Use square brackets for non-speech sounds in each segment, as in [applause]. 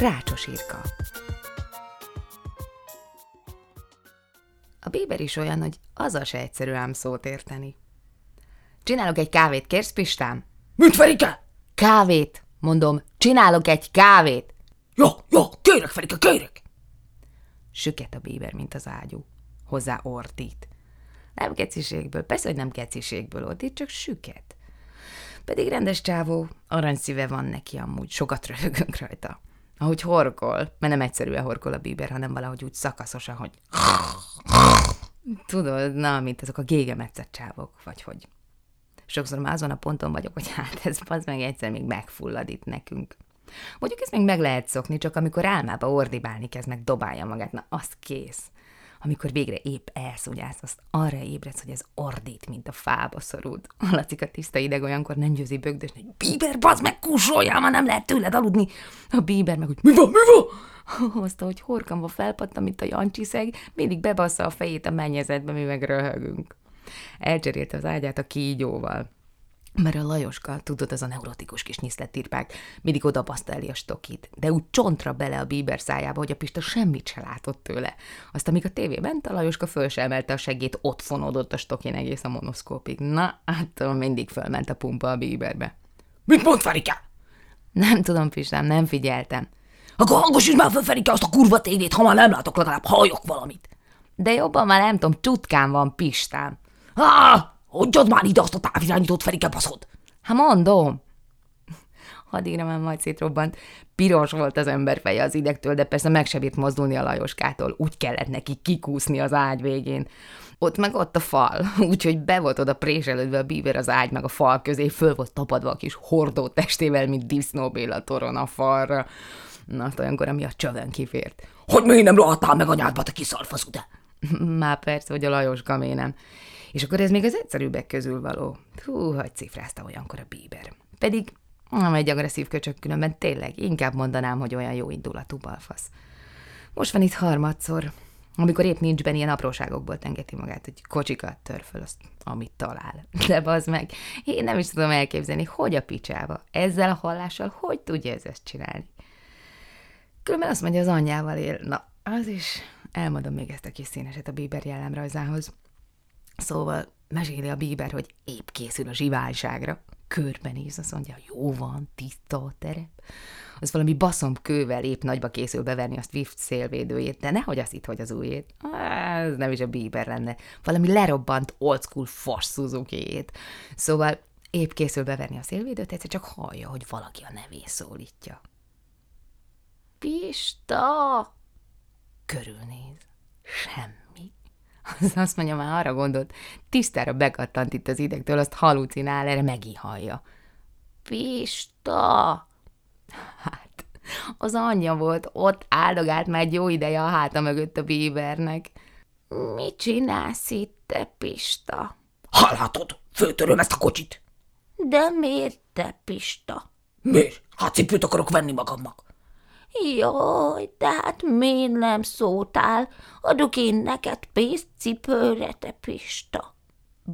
Rácsos Irka. A Bieber is olyan, hogy az a se egyszerű ám szót érteni. Csinálok egy kávét, kérsz, Pistám? Mit Ferike? Kávét, mondom, csinálok egy kávét. Jó, jó, kérek, Ferike, kérek. Süket a Bieber, mint az ágyú. Hozzá ordít. Nem keciségből, persze, hogy nem keciségből ordít, csak süket. Pedig rendes csávó, aranyszíve van neki amúgy, sokat röhögünk rajta. Ahogy horkol, mert nem egyszerűen horkol a Bieber, hanem valahogy úgy szakaszosan, hogy Tudod, na, mint azok a gégemetszett csávok, vagy hogy. Sokszor már azon a ponton vagyok, hogy hát ez az meg egyszer még megfullad itt nekünk. Mondjuk ezt még meg lehet szokni, csak amikor álmába ordibálni kezd, meg dobálja magát, na az kész. Amikor végre épp elszúgyász, azt arra ébredsz, hogy ez ordít, mint a fába szorult. [laughs] A tiszta ideg olyankor nem győzi bögdösni, hogy Bíber, bazd meg, kúsoljál, már nem lehet tőled aludni. A Bíber meg, hogy mi van, mi van? [laughs] hozta, hogy horkanva felpattam, mint a jancsiszeg, mindig bebassza a fejét a mennyezetbe, mi meg röhögünk. Elcserélte az ágyát a kígyóval. Mert a Lajoska, tudod, az a neurotikus kis nyiszlettirpák, mindig oda elé a stokit, de úgy csontra bele a bíber szájába, hogy a Pista semmit se látott tőle. Azt, amíg a tévé ment, a Lajoska föl se emelte a segét, ott fonódott a stokin egész a monoszkópig. Na, hát mindig fölment a pumpa a bíberbe. Mit mond, Farika? Nem tudom, Pistám, nem figyeltem. Akkor hangosítsd már fel, Ferike, azt a kurva tévét, ha már nem látok, legalább halljak valamit. De jobban már nem tudom, csutkán van Pistám. Ah, Hagyjad már ide azt a távirányítót, Ferike, baszod! Hát mondom. Hadíra már majd szétrobbant. Piros volt az ember feje az idegtől, de persze meg se bírt mozdulni a Lajoskától. Úgy kellett neki kikúszni az ágy végén. Ott meg ott a fal, [laughs] úgyhogy be volt oda préselődve a bíver az ágy meg a fal közé, föl volt tapadva a kis hordó testével, mint disznóbéla toron a falra. Na, azt olyankor, ami a csövön kifért. Hogy miért nem rohadtál meg anyádba, te kiszalfaszud Már persze, hogy a Lajos nem. És akkor ez még az egyszerűbbek közül való. Hú, hogy cifrázta olyankor a Bieber. Pedig nem egy agresszív köcsök különben, tényleg, inkább mondanám, hogy olyan jó indulatú balfasz. Most van itt harmadszor, amikor épp nincs benne, ilyen apróságokból tengeti magát, hogy kocsikat tör föl, azt, amit talál. [laughs] De az meg, én nem is tudom elképzelni, hogy a picsába, ezzel a hallással, hogy tudja ez ezt csinálni. Különben azt mondja, az anyjával él. Na, az is. Elmondom még ezt a kis színeset a Bieber jellemrajzához. Szóval meséli a Bieber, hogy épp készül a zsiválságra. Körbenéz, azt mondja, jó van, tiszta a terep. Az valami baszom kővel épp nagyba készül beverni a Swift szélvédőjét, de nehogy azt itt, hogy az újét. Ez nem is a Bieber lenne. Valami lerobbant old school fos Szóval épp készül beverni a szélvédőt, egyszer csak hallja, hogy valaki a nevén szólítja. Pista! Körülnéz. Semmi. Az azt mondja, már arra gondolt, tisztára bekattant itt az idegtől, azt halucinál, erre megihalja. Pista! Hát, az anyja volt, ott áldogált már egy jó ideje a háta mögött a bíbernek. Mit csinálsz itt, te Pista? Hallhatod, főtöröm ezt a kocsit. De miért, te Pista? Miért? Hát cipőt akarok venni magamnak. Jaj, de hát miért nem szóltál? Adok én neked pénzt cipőre, te Pista.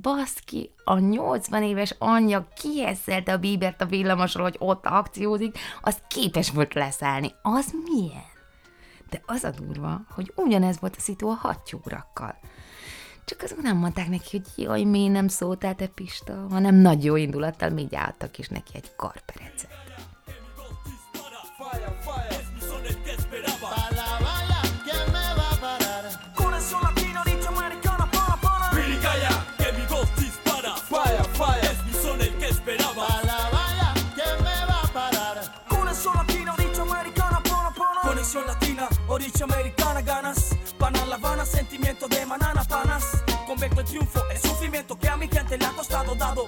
Baszki, a 80 éves anyja kieszelte a bíbert a villamosról, hogy ott akciózik, az képes volt leszállni. Az milyen? De az a durva, hogy ugyanez volt a szitu a hattyúrakkal. Csak azok nem mondták neki, hogy jaj, miért nem szóltál te Pista, hanem nagy jó indulattal még álltak is neki egy karperecet. Dicha americana ganas, para La Habana, sentimiento de manana panas. Convierto el triunfo en sufrimiento que a mi gente le ha costado dado